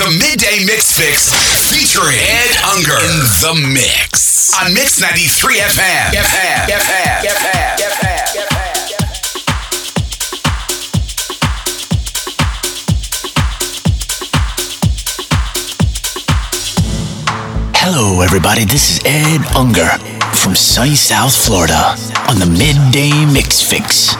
The Midday Mix Fix featuring Ed Unger in the mix on Mix 93 FM. FM. FM. FM. Hello, everybody. This is Ed Unger from sunny South Florida on the Midday Mix Fix.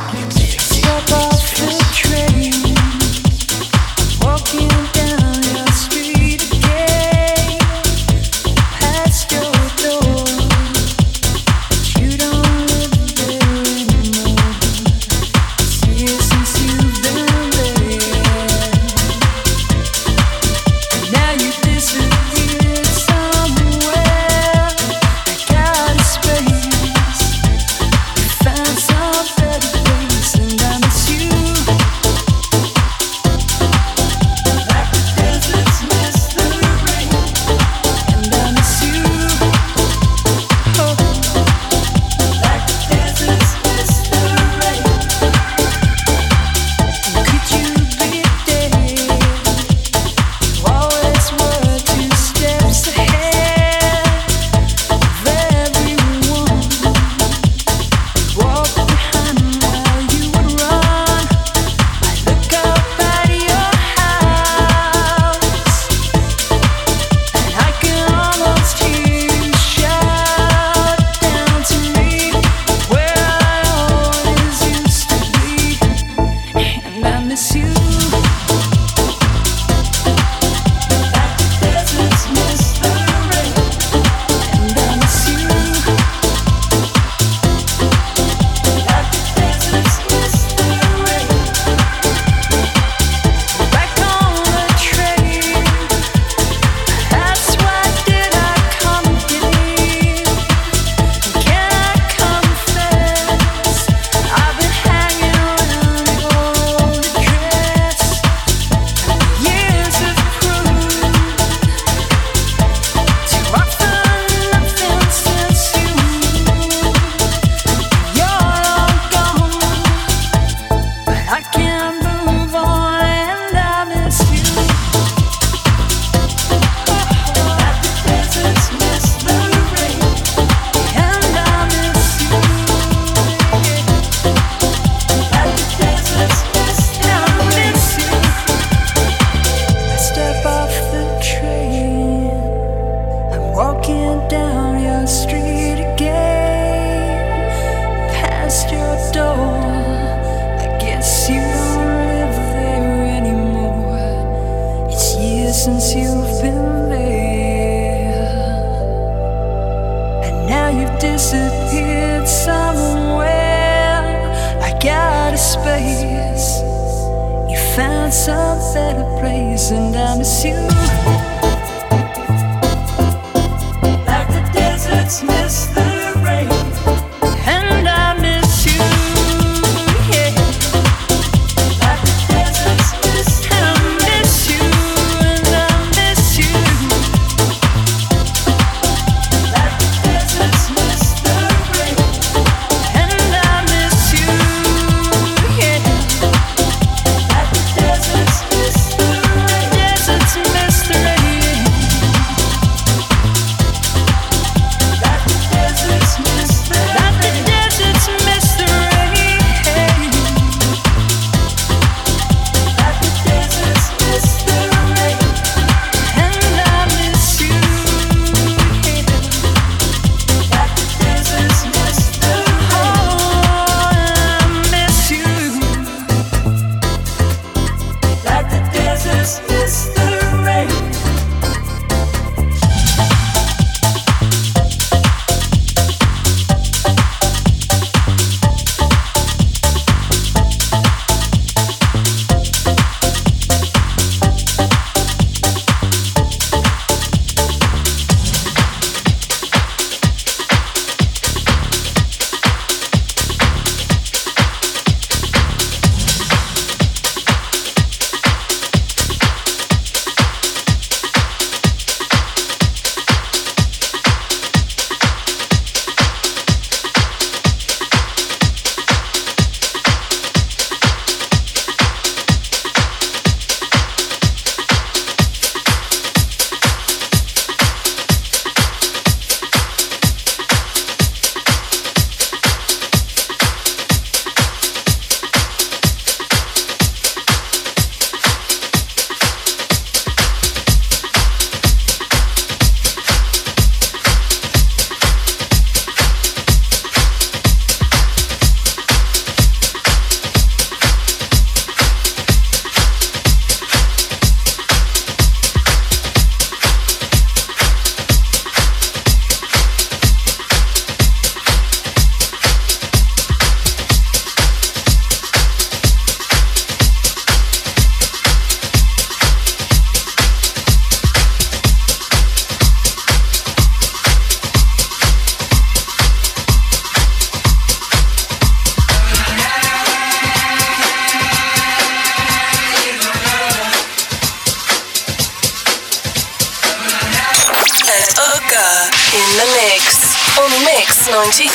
In the mix on Mix 93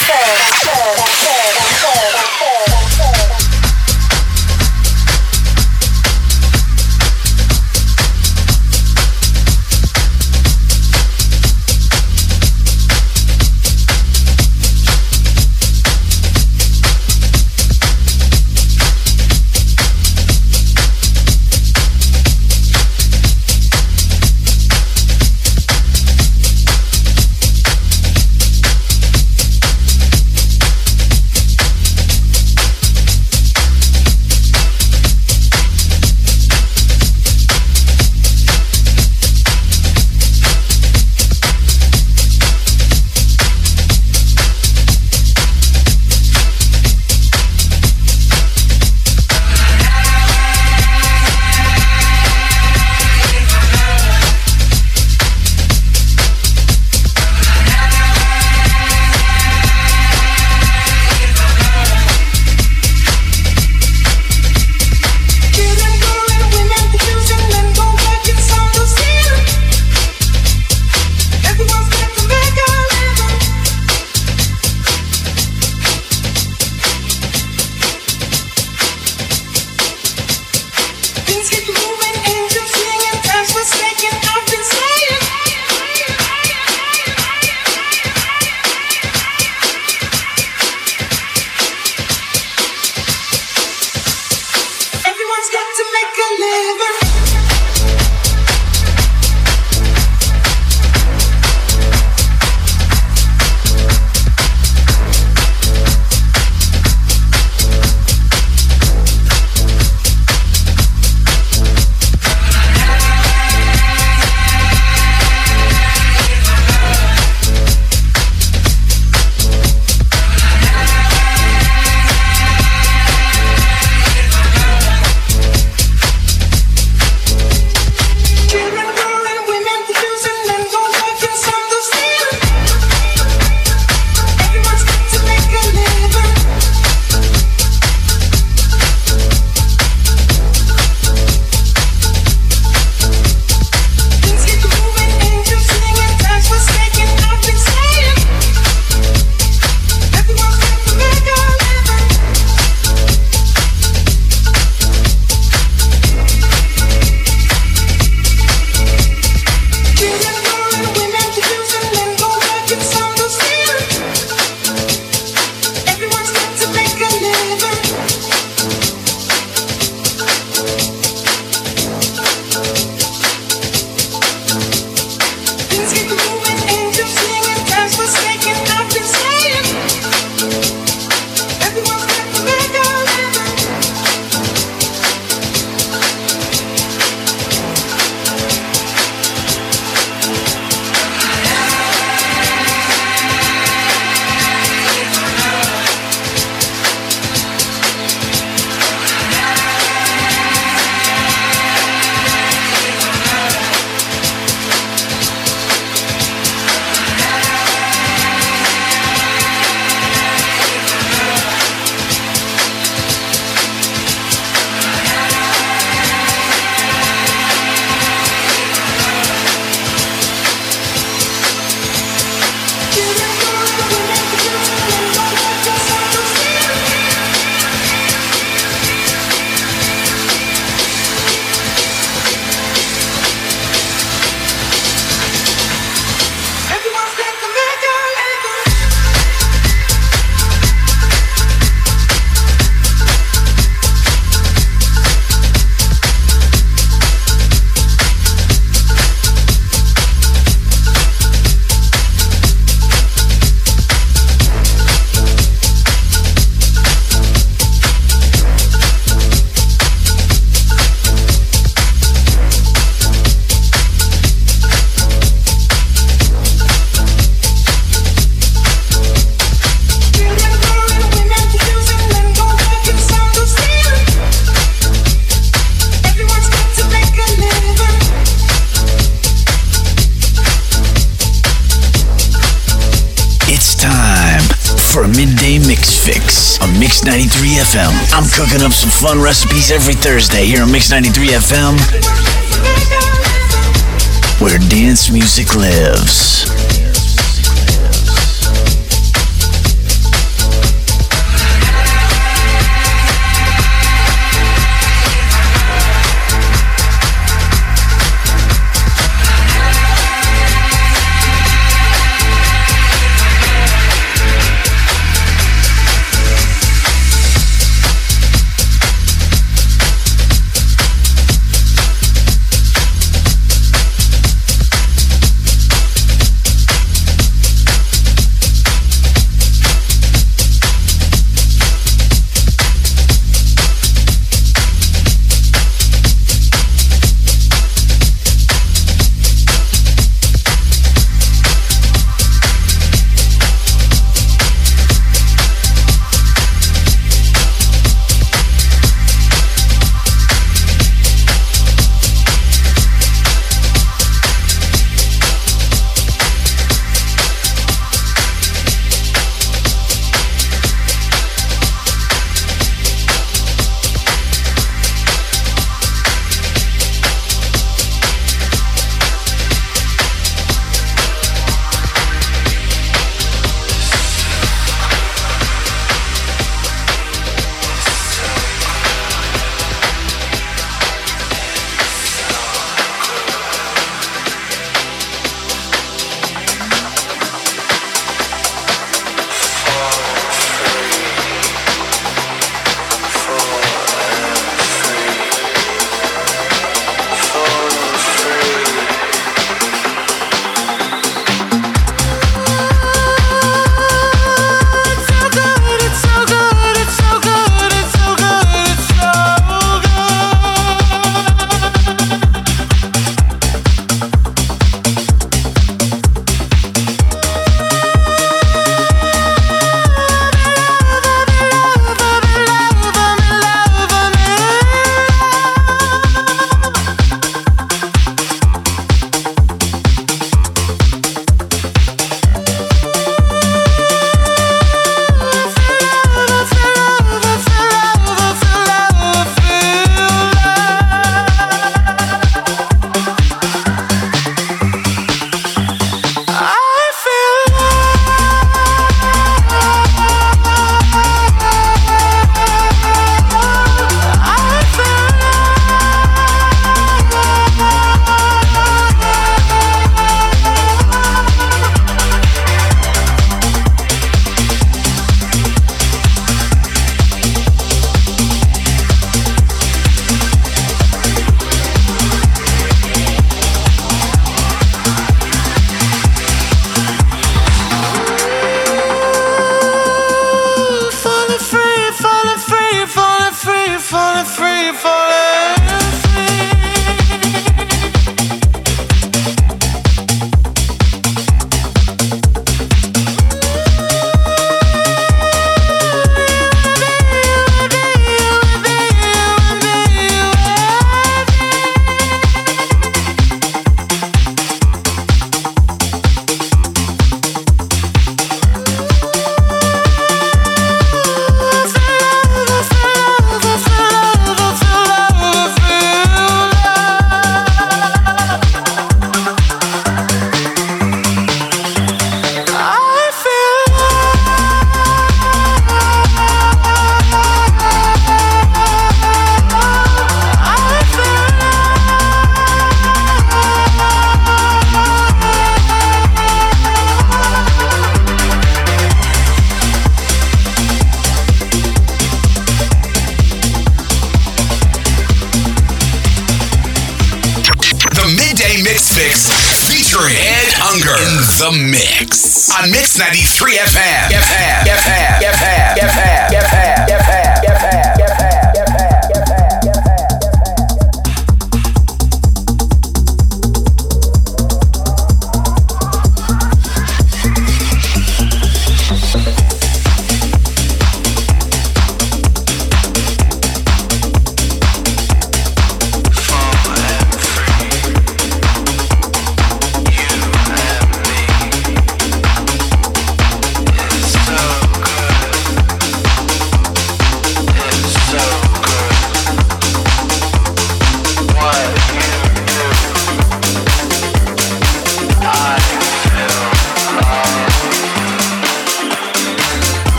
FM. FM, FM cooking up some fun recipes every Thursday here on Mix 93 FM. Where dance music lives.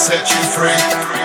set you free.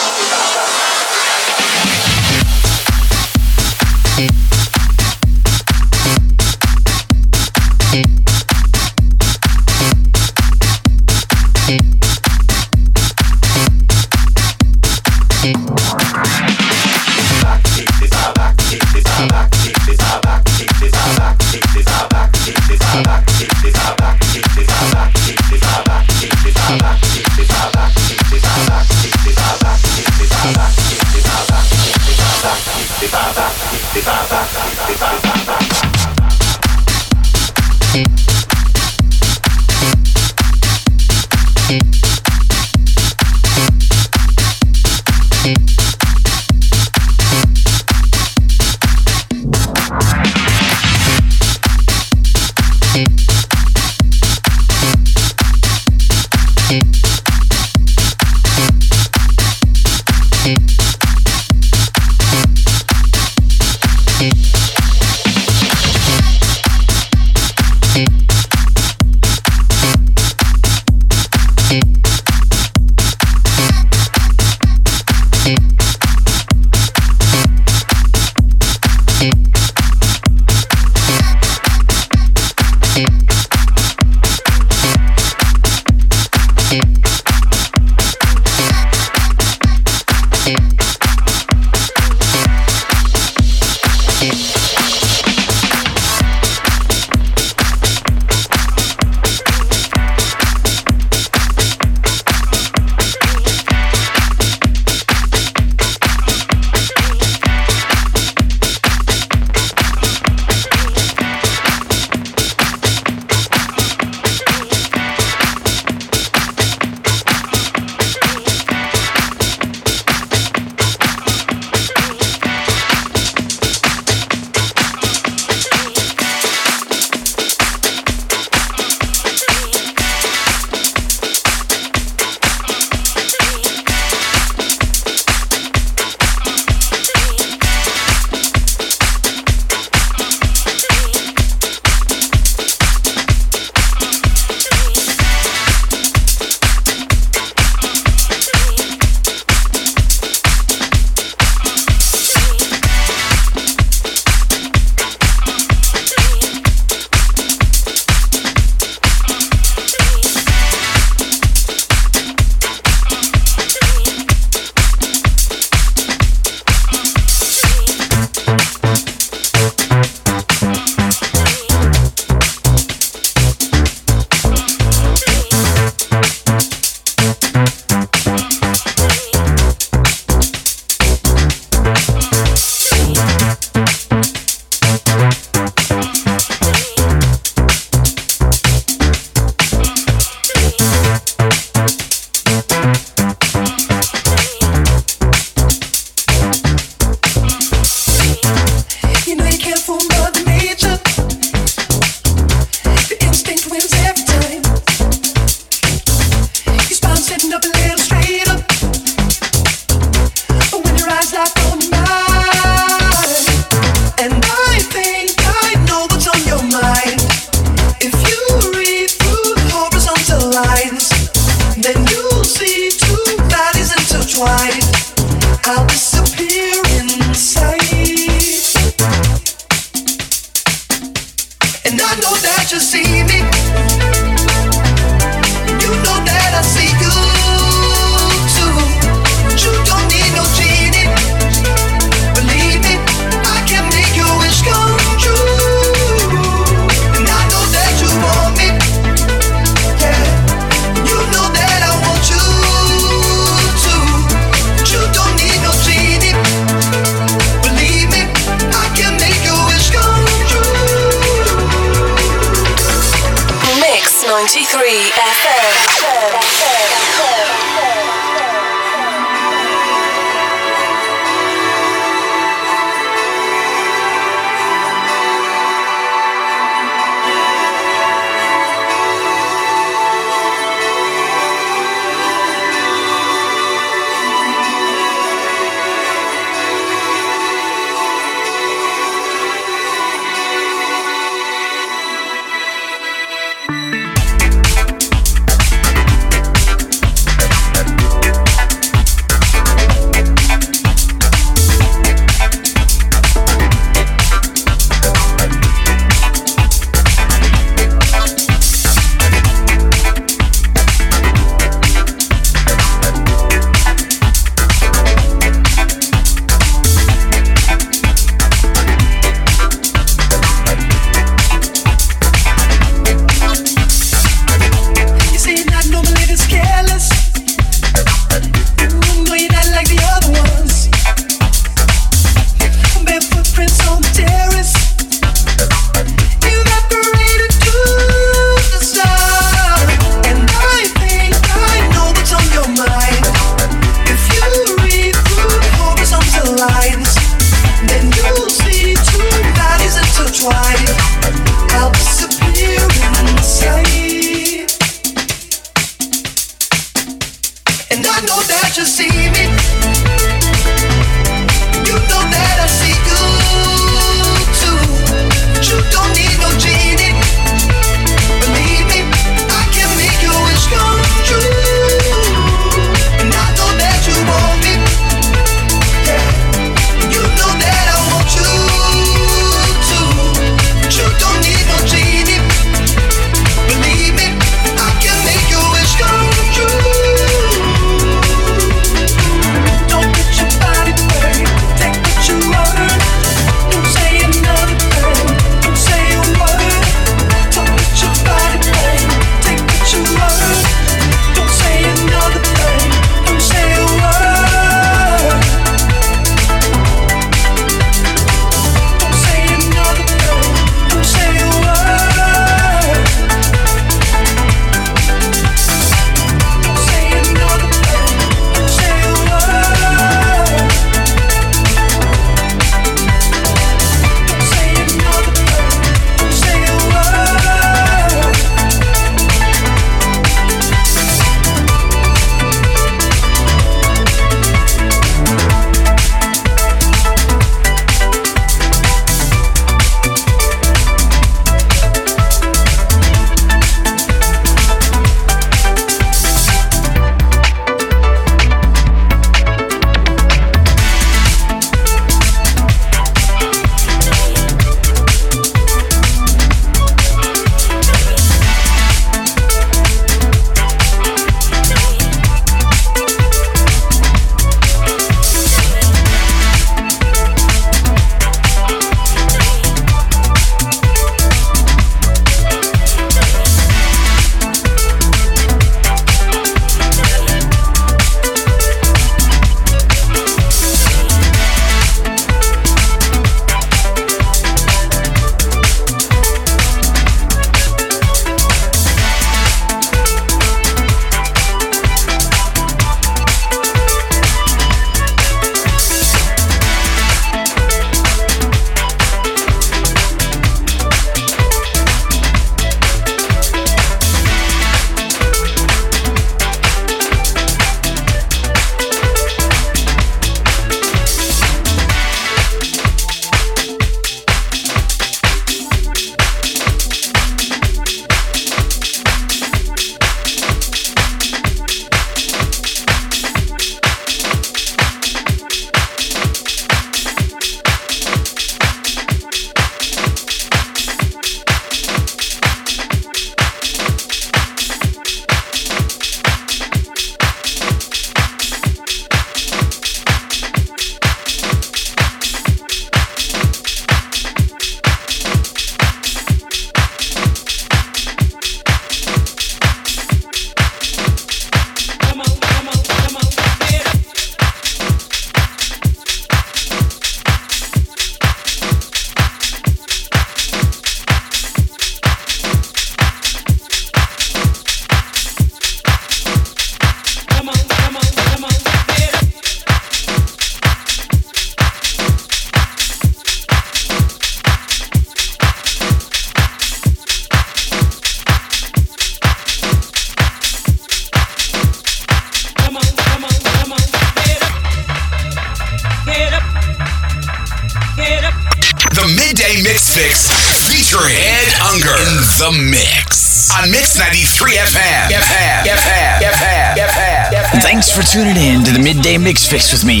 The Midday Mix Fix featuring Ed Unger in the mix on Mix 93 FM. FM. FM. FM. FM. Thanks for tuning in to the Midday Mix Fix with me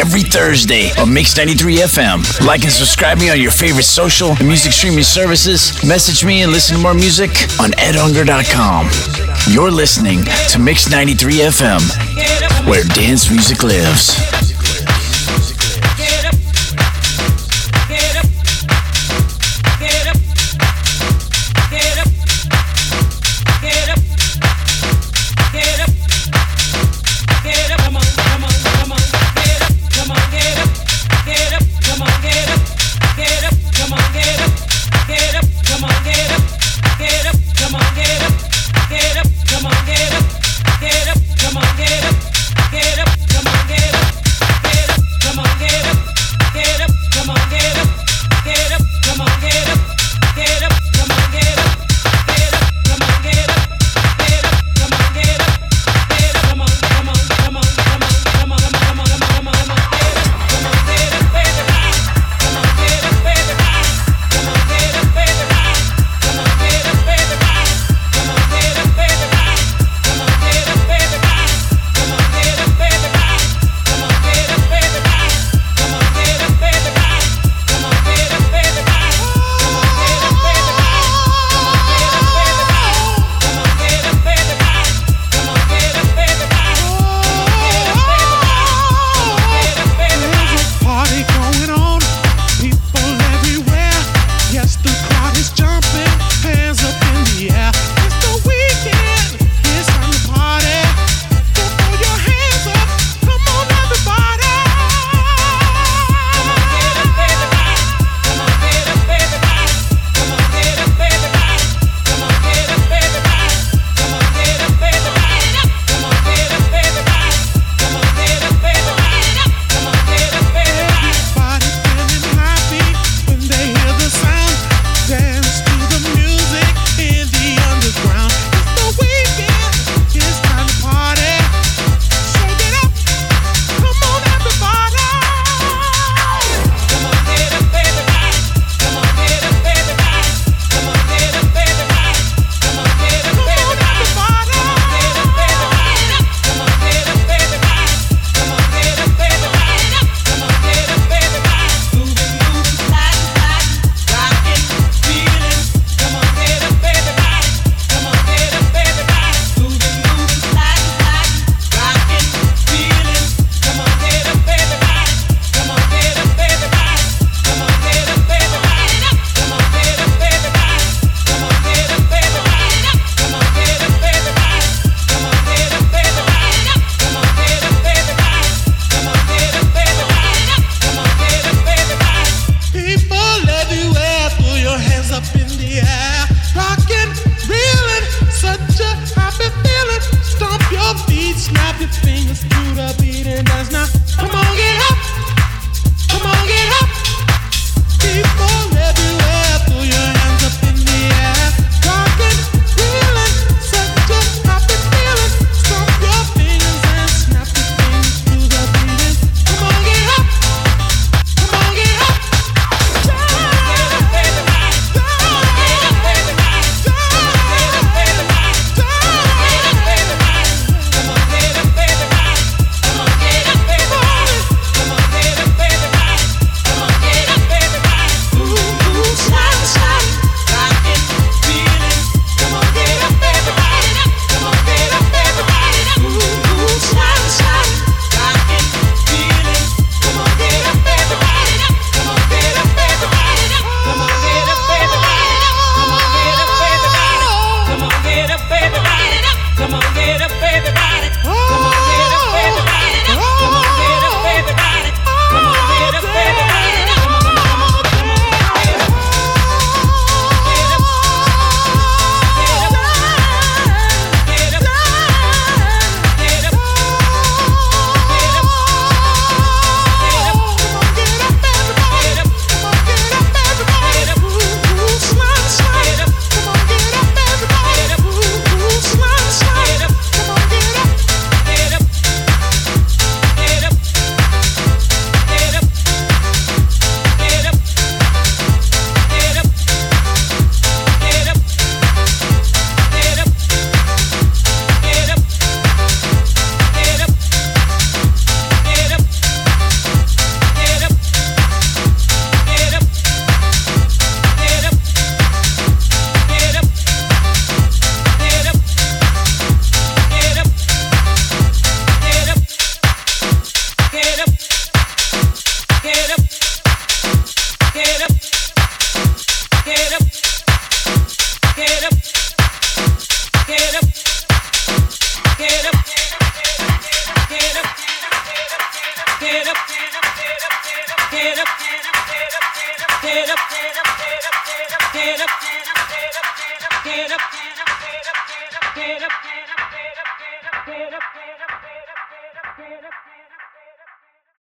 every Thursday on Mix 93 FM. Like and subscribe me on your favorite social and music streaming services. Message me and listen to more music on edunger.com. You're listening to Mix 93 FM, where dance music lives.